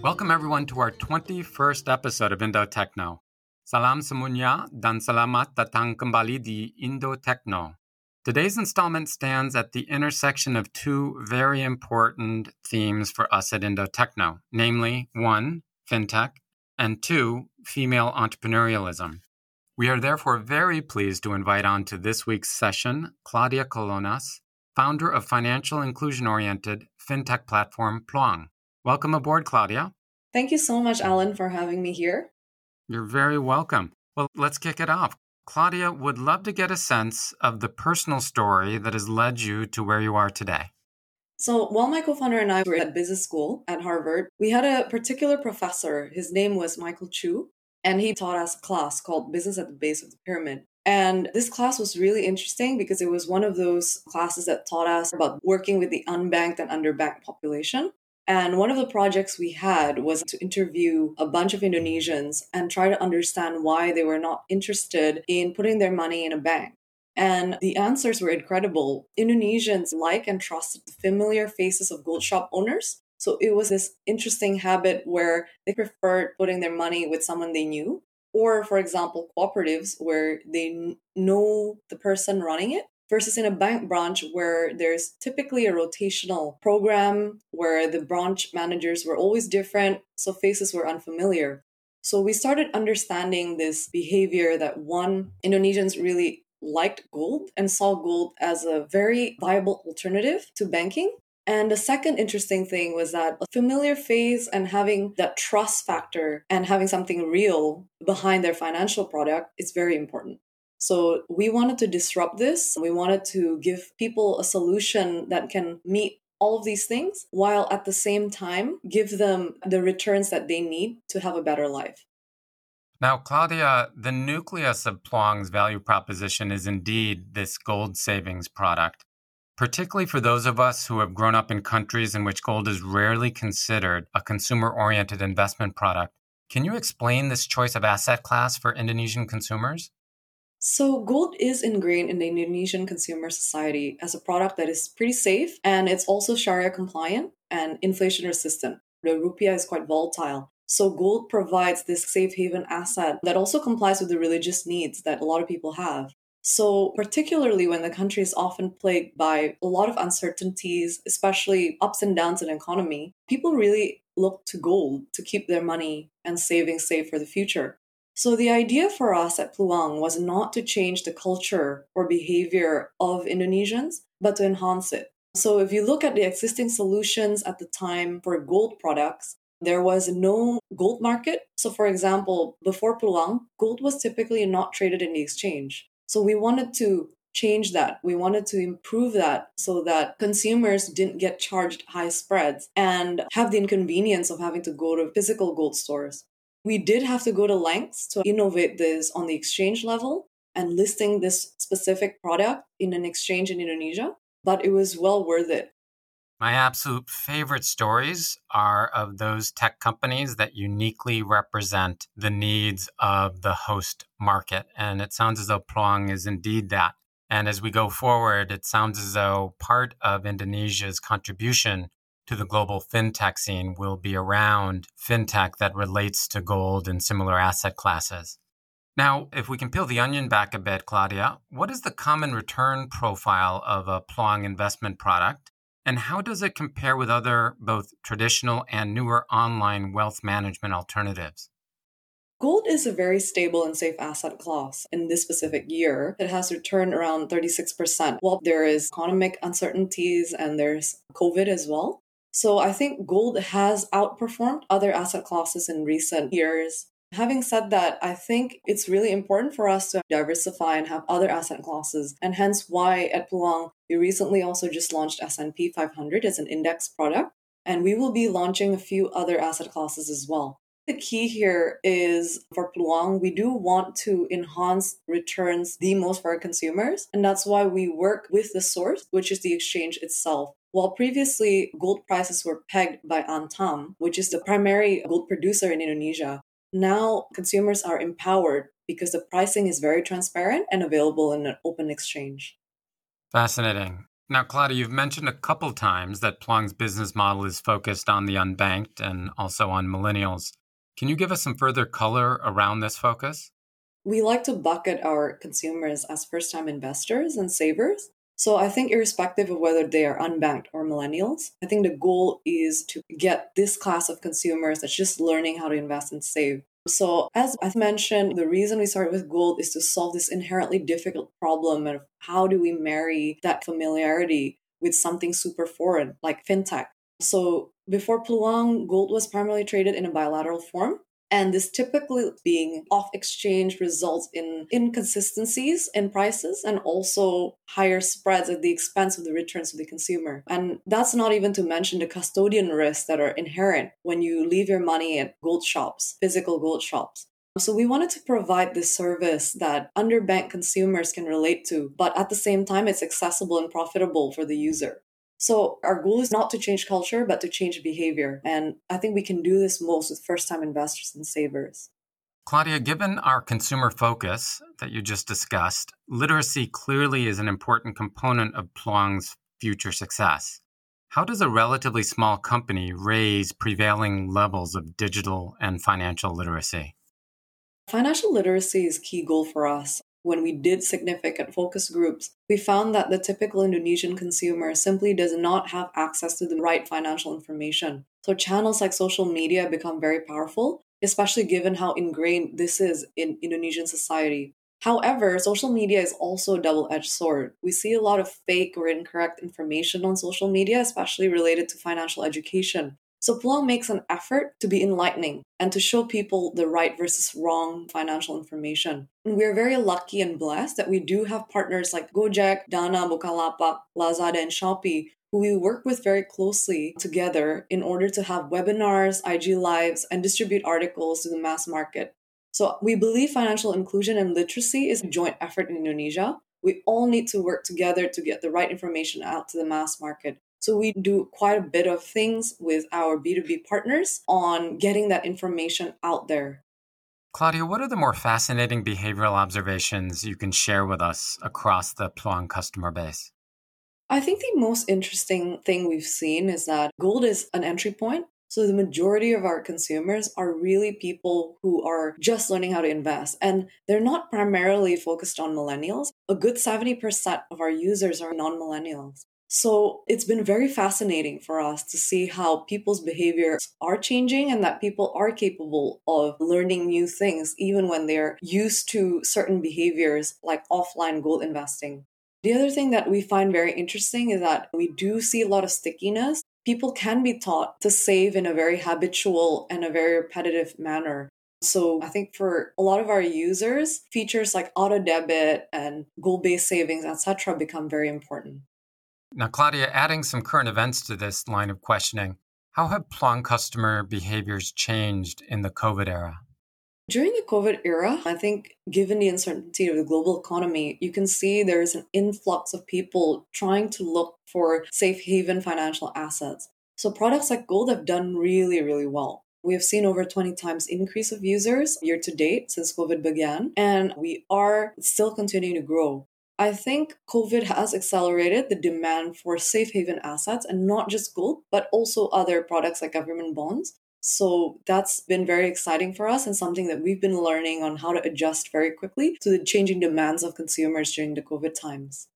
Welcome everyone to our 21st episode of Indo Techno. Salam semuanya dan selamat datang kembali di Indo Techno. Today's installment stands at the intersection of two very important themes for us at Indo Techno, namely one, fintech, and two, female entrepreneurialism. We are therefore very pleased to invite on to this week's session Claudia Kolonas, founder of financial inclusion oriented fintech platform Pluang. Welcome aboard, Claudia. Thank you so much, Alan, for having me here. You're very welcome. Well, let's kick it off. Claudia would love to get a sense of the personal story that has led you to where you are today. So, while my co founder and I were at business school at Harvard, we had a particular professor. His name was Michael Chu, and he taught us a class called Business at the Base of the Pyramid. And this class was really interesting because it was one of those classes that taught us about working with the unbanked and underbanked population. And one of the projects we had was to interview a bunch of Indonesians and try to understand why they were not interested in putting their money in a bank. And the answers were incredible. Indonesians like and trust the familiar faces of gold shop owners. So it was this interesting habit where they preferred putting their money with someone they knew. Or, for example, cooperatives where they know the person running it versus in a bank branch where there's typically a rotational program where the branch managers were always different, so faces were unfamiliar. So we started understanding this behavior that one, Indonesians really liked gold and saw gold as a very viable alternative to banking. And the second interesting thing was that a familiar face and having that trust factor and having something real behind their financial product is very important. So we wanted to disrupt this. We wanted to give people a solution that can meet all of these things while at the same time give them the returns that they need to have a better life. Now, Claudia, the nucleus of Pluang's value proposition is indeed this gold savings product, particularly for those of us who have grown up in countries in which gold is rarely considered a consumer oriented investment product. Can you explain this choice of asset class for Indonesian consumers? So, gold is ingrained in the Indonesian consumer society as a product that is pretty safe and it's also Sharia compliant and inflation resistant. The rupiah is quite volatile. So, gold provides this safe haven asset that also complies with the religious needs that a lot of people have. So, particularly when the country is often plagued by a lot of uncertainties, especially ups and downs in economy, people really look to gold to keep their money and savings safe for the future. So the idea for us at Pluang was not to change the culture or behavior of Indonesians, but to enhance it. So if you look at the existing solutions at the time for gold products, there was no gold market. So for example, before Pluang, gold was typically not traded in the exchange. So we wanted to change that. We wanted to improve that so that consumers didn't get charged high spreads and have the inconvenience of having to go to physical gold stores. We did have to go to lengths to innovate this on the exchange level and listing this specific product in an exchange in Indonesia, but it was well worth it. My absolute favorite stories are of those tech companies that uniquely represent the needs of the host market. And it sounds as though Pluang is indeed that. And as we go forward, it sounds as though part of Indonesia's contribution to the global fintech scene will be around fintech that relates to gold and similar asset classes. Now, if we can peel the onion back a bit, Claudia, what is the common return profile of a Pluang investment product? And how does it compare with other both traditional and newer online wealth management alternatives? Gold is a very stable and safe asset class in this specific year. It has returned around 36%. While there is economic uncertainties and there's COVID as well, so I think gold has outperformed other asset classes in recent years. Having said that, I think it's really important for us to diversify and have other asset classes, and hence why at Pluang we recently also just launched S&P 500 as an index product, and we will be launching a few other asset classes as well. The key here is for Pluang, we do want to enhance returns the most for our consumers. And that's why we work with the source, which is the exchange itself. While previously gold prices were pegged by Antam, which is the primary gold producer in Indonesia, Now consumers are empowered because the pricing is very transparent and available in an open exchange. Fascinating. Now, Claudia, you've mentioned a couple times that Pluang's business model is focused on the unbanked and also on millennials. Can you give us some further color around this focus? We like to bucket our consumers as first time investors and savers. So I think, irrespective of whether they are unbanked or millennials, I think the goal is to get this class of consumers that's just learning how to invest and save so, as I mentioned, the reason we started with gold is to solve this inherently difficult problem of how do we marry that familiarity with something super foreign like fintech. So, before Pluang, gold was primarily traded in a bilateral form. And this typically being off exchange results in inconsistencies in prices and also higher spreads at the expense of the returns to the consumer. And that's not even to mention the custodian risks that are inherent when you leave your money at gold shops, physical gold shops. So we wanted to provide this service that underbanked consumers can relate to, but at the same time, it's accessible and profitable for the user. So our goal is not to change culture, but to change behavior. And I think we can do this most with first time investors and savers. Claudia, given our consumer focus that you just discussed, literacy clearly is an important component of Pluang's future success. How does a relatively small company raise prevailing levels of digital and financial literacy? Financial literacy is key goal for us when we did significant focus groups, we found that the typical Indonesian consumer simply does not have access to the right financial information. So, channels like social media become very powerful, especially given how ingrained this is in Indonesian society. However, social media is also a double edged sword. We see a lot of fake or incorrect information on social media, especially related to financial education. So Pluang makes an effort to be enlightening and to show people the right versus wrong financial information. And we're very lucky and blessed that we do have partners like Gojek, Dana, Bukalapak, Lazada, and Shopee who we work with very closely together in order to have webinars, IG lives, and distribute articles to the mass market. So we believe financial inclusion and literacy is a joint effort in Indonesia. We all need to work together to get the right information out to the mass market. So we do quite a bit of things with our B2B partners on getting that information out there. Claudia, what are the more fascinating behavioral observations you can share with us across the Pluang customer base? I think the most interesting thing we've seen is that gold is an entry point. So the majority of our consumers are really people who are just learning how to invest and they're not primarily focused on millennials. A good 70% of our users are non-millennials. So it's been very fascinating for us to see how people's behaviors are changing and that people are capable of learning new things even when they're used to certain behaviors like offline gold investing. The other thing that we find very interesting is that we do see a lot of stickiness. People can be taught to save in a very habitual and a very repetitive manner. So I think for a lot of our users, features like auto debit and goal-based savings, etc., become very important. Now, Claudia, adding some current events to this line of questioning, how have Pluang customer behaviors changed in the COVID era? During the COVID era, I think given the uncertainty of the global economy, you can see there's an influx of people trying to look for safe haven financial assets. So products like gold have done really, really well. We have seen over 20 times increase of users year to date since COVID began, and we are still continuing to grow. I think COVID has accelerated the demand for safe haven assets and not just gold, but also other products like government bonds. So that's been very exciting for us and something that we've been learning on how to adjust very quickly to the changing demands of consumers during the COVID times.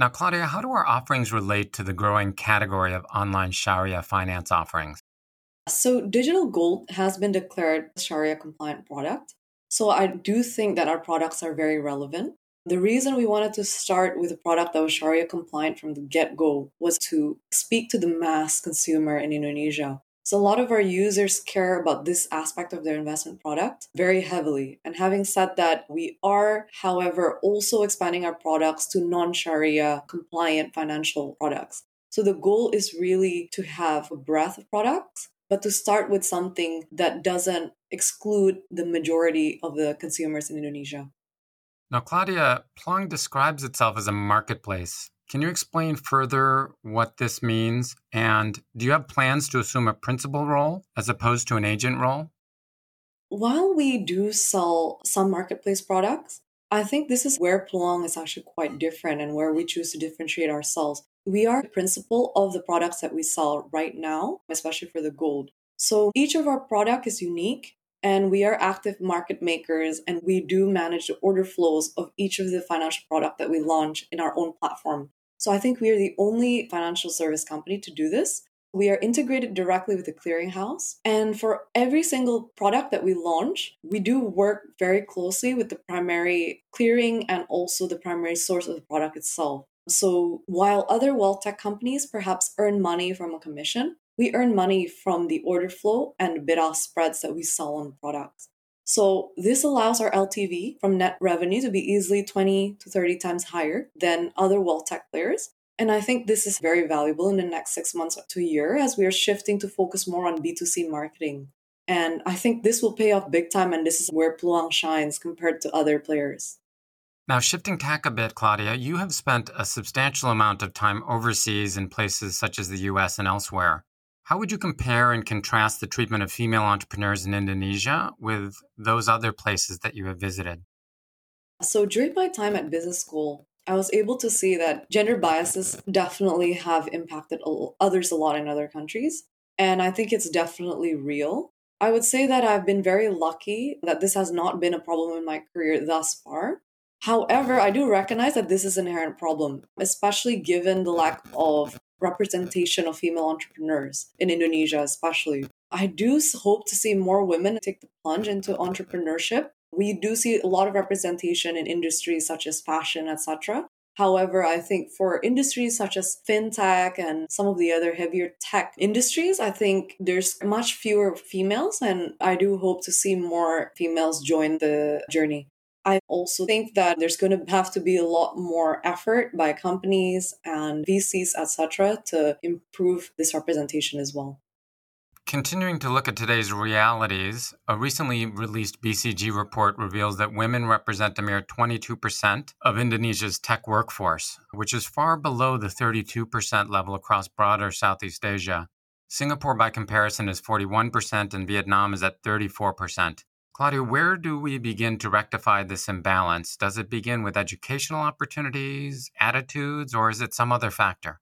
Now, Claudia, how do our offerings relate to the growing category of online Sharia finance offerings? So, digital gold has been declared a Sharia compliant product. So, I do think that our products are very relevant. The reason we wanted to start with a product that was Sharia compliant from the get go was to speak to the mass consumer in Indonesia. So, a lot of our users care about this aspect of their investment product very heavily. And having said that, we are, however, also expanding our products to non Sharia compliant financial products. So, the goal is really to have a breadth of products, but to start with something that doesn't exclude the majority of the consumers in Indonesia. Now, Claudia, Pluang describes itself as a marketplace. Can you explain further what this means? And do you have plans to assume a principal role as opposed to an agent role? while we do sell some marketplace products, I think this is where Pluang is actually quite different and where we choose to differentiate ourselves. We are the principal of the products that we sell right now, especially for the gold. So each of our product is unique and we are active market makers and we do manage the order flows of each of the financial product that we launch in our own platform. So I think we are the only financial service company to do this. We are integrated directly with the clearinghouse. And for every single product that we launch, we do work very closely with the primary clearing and also the primary source of the product itself. So while other wealth tech companies perhaps earn money from a commission, we earn money from the order flow and bid ask spreads that we sell on products. So this allows our LTV from net revenue to be easily 20 to 30 times higher than other wealth tech players. And I think this is very valuable in the next six months to a year as we are shifting to focus more on B2C marketing. And I think this will pay off big time, and this is where Pluang shines compared to other players. Now, shifting tack a bit, Claudia, you have spent a substantial amount of time overseas in places such as the US and elsewhere. How would you compare and contrast the treatment of female entrepreneurs in Indonesia with those other places that you have visited? So, during my time at business school, I was able to see that gender biases definitely have impacted others a lot in other countries. And I think it's definitely real. I would say that I've been very lucky that this has not been a problem in my career thus far. However, I do recognize that this is an inherent problem, especially given the lack of representation of female entrepreneurs in Indonesia, especially. I do hope to see more women take the plunge into entrepreneurship. We do see a lot of representation in industries such as fashion, etc. However, I think for industries such as fintech and some of the other heavier tech industries, I think there's much fewer females, and I do hope to see more females join the journey. I also think that there's going to have to be a lot more effort by companies and VCs, etc., to improve this representation as well. Continuing to look at today's realities, a recently released BCG report reveals that women represent a mere 22% of Indonesia's tech workforce, which is far below the 32% level across broader Southeast Asia. Singapore, by comparison, is 41%, and Vietnam is at 34%. Claudia, where do we begin to rectify this imbalance? Does it begin with educational opportunities, attitudes, or is it some other factor?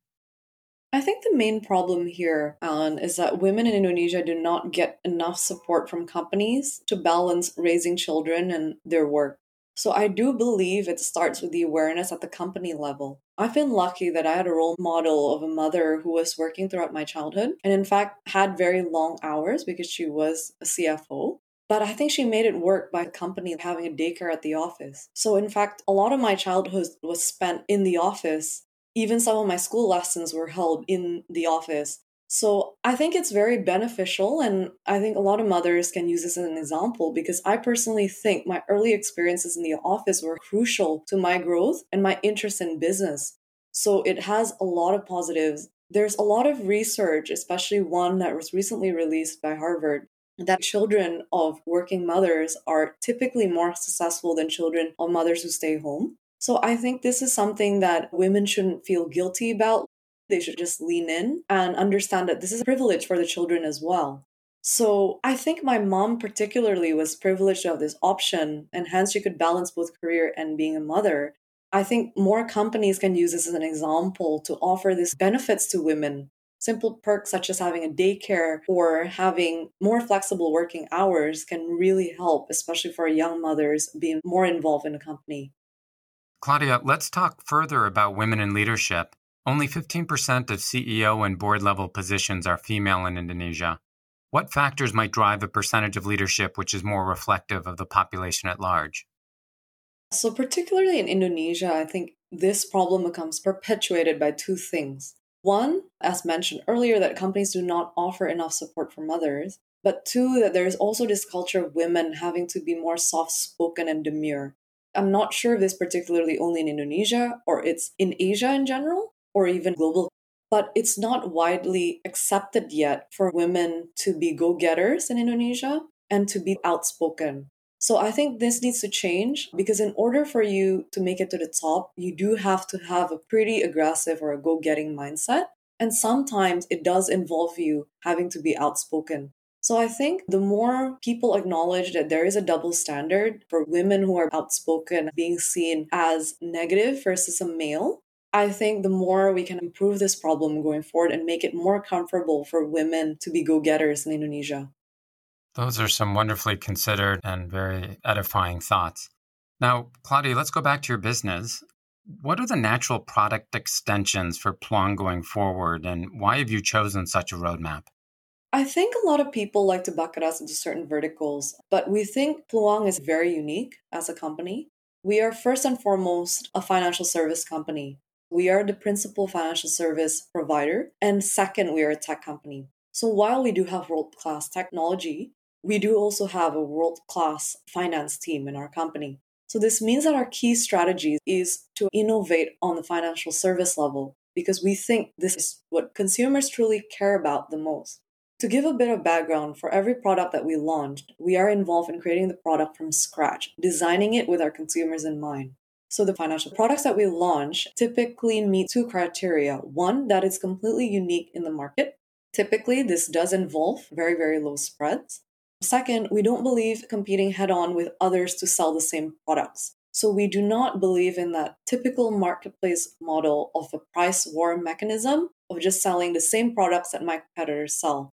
I think the main problem here, Alan, is that women in Indonesia do not get enough support from companies to balance raising children and their work. So I do believe it starts with the awareness at the company level. I've been lucky that I had a role model of a mother who was working throughout my childhood and, in fact, had very long hours because she was a CFO. But I think she made it work by the company having a daycare at the office. So, in fact, a lot of my childhood was spent in the office. Even some of my school lessons were held in the office. So, I think it's very beneficial. And I think a lot of mothers can use this as an example because I personally think my early experiences in the office were crucial to my growth and my interest in business. So, it has a lot of positives. There's a lot of research, especially one that was recently released by Harvard, that children of working mothers are typically more successful than children of mothers who stay home. So I think this is something that women shouldn't feel guilty about. They should just lean in and understand that this is a privilege for the children as well. So I think my mom particularly was privileged to have this option and hence she could balance both career and being a mother. I think more companies can use this as an example to offer these benefits to women Simple perks such as having a daycare or having more flexible working hours can really help, especially for young mothers being more involved in a company. Claudia, let's talk further about women in leadership. Only 15% of CEO and board level positions are female in Indonesia. What factors might drive a percentage of leadership which is more reflective of the population at large? So, particularly in Indonesia, I think this problem becomes perpetuated by two things. One, as mentioned earlier, that companies do not offer enough support for mothers. But two, that there is also this culture of women having to be more soft spoken and demure. I'm not sure if this particularly only in Indonesia or it's in Asia in general or even global, but it's not widely accepted yet for women to be go getters in Indonesia and to be outspoken. So I think this needs to change because in order for you to make it to the top, you do have to have a pretty aggressive or a go getting mindset. And sometimes it does involve you having to be outspoken. So I think the more people acknowledge that there is a double standard for women who are outspoken being seen as negative versus a male, I think the more we can improve this problem going forward and make it more comfortable for women to be go getters in Indonesia. Those are some wonderfully considered and very edifying thoughts. Now, Claudia, let's go back to your business. What are the natural product extensions for Pluang going forward, and why have you chosen such a roadmap? I think a lot of people like to bucket us into certain verticals, but we think Pluang is very unique as a company. We are first and foremost a financial service company. We are the principal financial service provider, and second, we are a tech company. So while we do have world class technology, we do also have a world class finance team in our company. So this means that our key strategy is to innovate on the financial service level because we think this is what consumers truly care about the most. To give a bit of background, for every product that we launched, we are involved in creating the product from scratch, designing it with our consumers in mind. So the financial products that we launch typically meet two criteria. One, that is completely unique in the market. Typically, this does involve very, very low spreads. Second, we don't believe competing head on with others to sell the same products. So we do not believe in that typical marketplace model of a price war mechanism of just selling the same products that my competitors sell.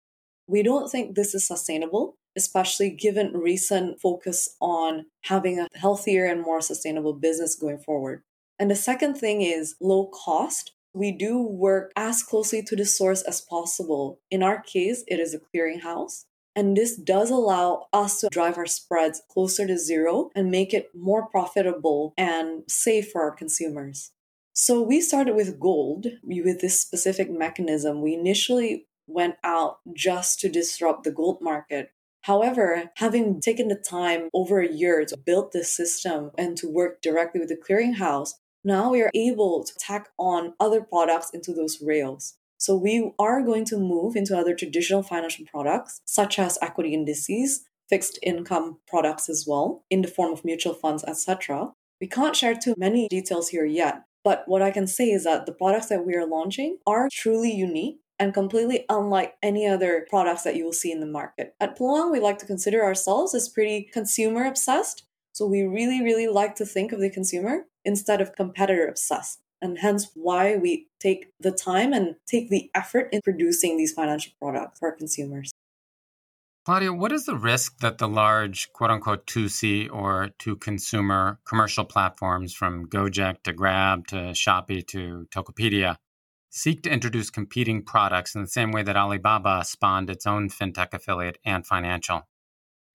We don't think this is sustainable, especially given recent focus on having a healthier and more sustainable business going forward. And the second thing is low cost. We do work as closely to the source as possible. In our case, it is a clearinghouse. And this does allow us to drive our spreads closer to zero and make it more profitable and safe for our consumers. So we started with gold with this specific mechanism. We initially went out just to disrupt the gold market. However, having taken the time over a year to build this system and to work directly with the clearinghouse, now we are able to tack on other products into those rails. So we are going to move into other traditional financial products, such as equity indices, fixed income products as well, in the form of mutual funds, etc. We can't share too many details here yet, but what I can say is that the products that we are launching are truly unique and completely unlike any other products that you will see in the market. At Pluang, we like to consider ourselves as pretty consumer obsessed. So we really, really like to think of the consumer instead of competitor obsessed and hence why we take the time and take the effort in producing these financial products for our consumers. Claudia, what is the risk that the large quote unquote 2C or to consumer commercial platforms from Gojek to Grab to Shopee to Tokopedia seek to introduce competing products in the same way that Alibaba spawned its own fintech affiliate Ant Financial?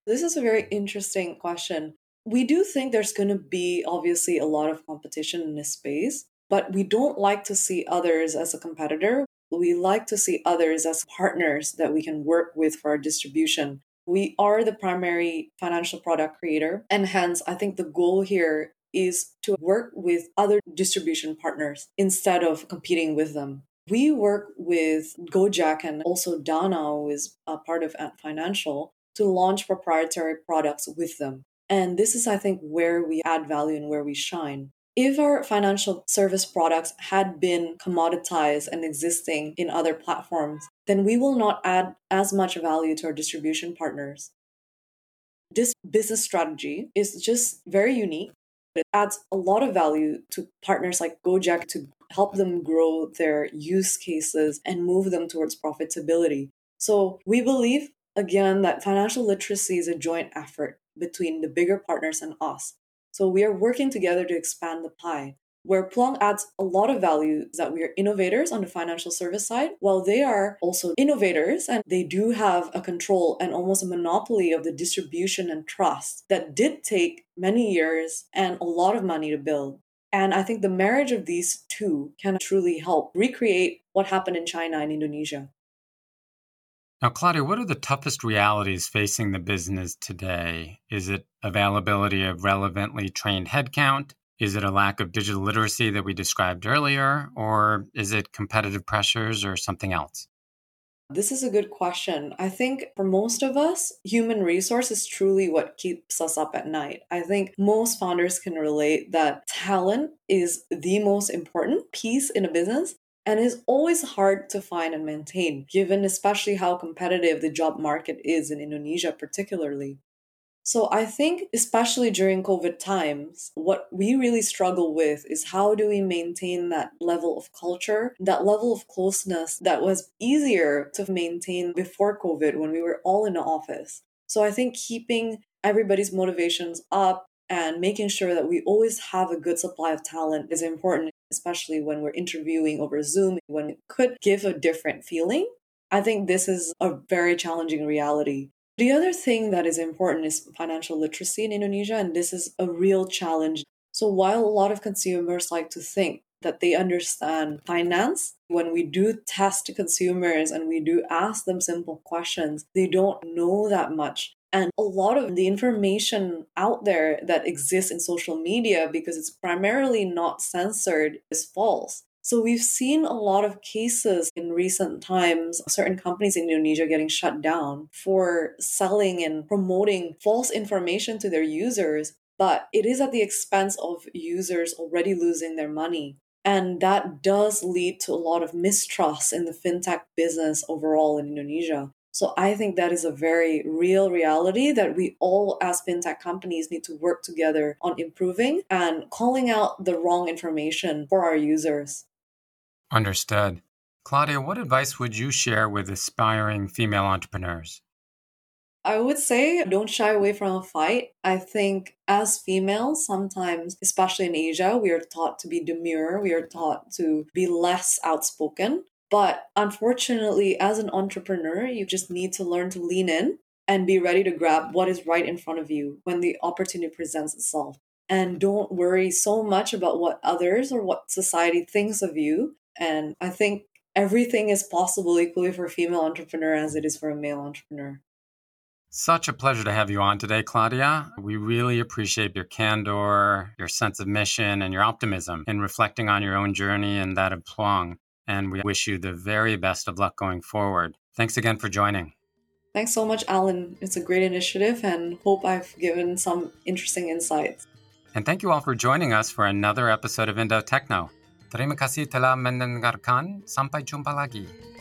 This is a very interesting question. We do think there's going to be obviously a lot of competition in this space. But we don't like to see others as a competitor. We like to see others as partners that we can work with for our distribution. We are the primary financial product creator. And hence, I think the goal here is to work with other distribution partners instead of competing with them. We work with Gojek and also Dana, who is a part of Ant Financial, to launch proprietary products with them. And this is, I think, where we add value and where we shine. If our financial service products had been commoditized and existing in other platforms, then we will not add as much value to our distribution partners. This business strategy is just very unique. It adds a lot of value to partners like Gojek to help them grow their use cases and move them towards profitability. So we believe, again, that financial literacy is a joint effort between the bigger partners and us. So we are working together to expand the pie. Where Pluang adds a lot of value that we are innovators on the financial service side, while they are also innovators and they do have a control and almost a monopoly of the distribution and trust that did take many years and a lot of money to build. And I think the marriage of these two can truly help recreate what happened in China and Indonesia. Now, Claudia, what are the toughest realities facing the business today? Is it availability of relevantly trained headcount? Is it a lack of digital literacy that we described earlier? Or is it competitive pressures or something else? This is a good question. I think for most of us, human resource is truly what keeps us up at night. I think most founders can relate that talent is the most important piece in a business and is always hard to find and maintain, given especially how competitive the job market is in Indonesia, particularly. So I think, especially during COVID times, what we really struggle with is how do we maintain that level of culture, that level of closeness that was easier to maintain before COVID when we were all in the office. So I think keeping everybody's motivations up and making sure that we always have a good supply of talent is important, especially when we're interviewing over Zoom, when it could give a different feeling. I think this is a very challenging reality. The other thing that is important is financial literacy in Indonesia, and this is a real challenge. So, while a lot of consumers like to think that they understand finance, when we do test consumers and we do ask them simple questions, they don't know that much. And a lot of the information out there that exists in social media, because it's primarily not censored, is false. So we've seen a lot of cases in recent times, certain companies in Indonesia getting shut down for selling and promoting false information to their users, but it is at the expense of users already losing their money. And that does lead to a lot of mistrust in the fintech business overall in Indonesia. So I think that is a very real reality that we all, as fintech companies, need to work together on improving and calling out the wrong information for our users. Understood. Claudia, what advice would you share with aspiring female entrepreneurs? I would say don't shy away from a fight. I think as females, sometimes, especially in Asia, we are taught to be demure, we are taught to be less outspoken. But unfortunately, as an entrepreneur, you just need to learn to lean in and be ready to grab what is right in front of you when the opportunity presents itself. And don't worry so much about what others or what society thinks of you. And I think everything is possible equally for a female entrepreneur as it is for a male entrepreneur. Such a pleasure to have you on today, Claudia. We really appreciate your candor, your sense of mission, and your optimism in reflecting on your own journey and that of Pluang and we wish you the very best of luck going forward. Thanks again for joining. Thanks so much, Alan. It's a great initiative and hope I've given some interesting insights. And thank you all for joining us for another episode of Indo Techno. Terima kasih telah mendengarkan. Sampai jumpa lagi.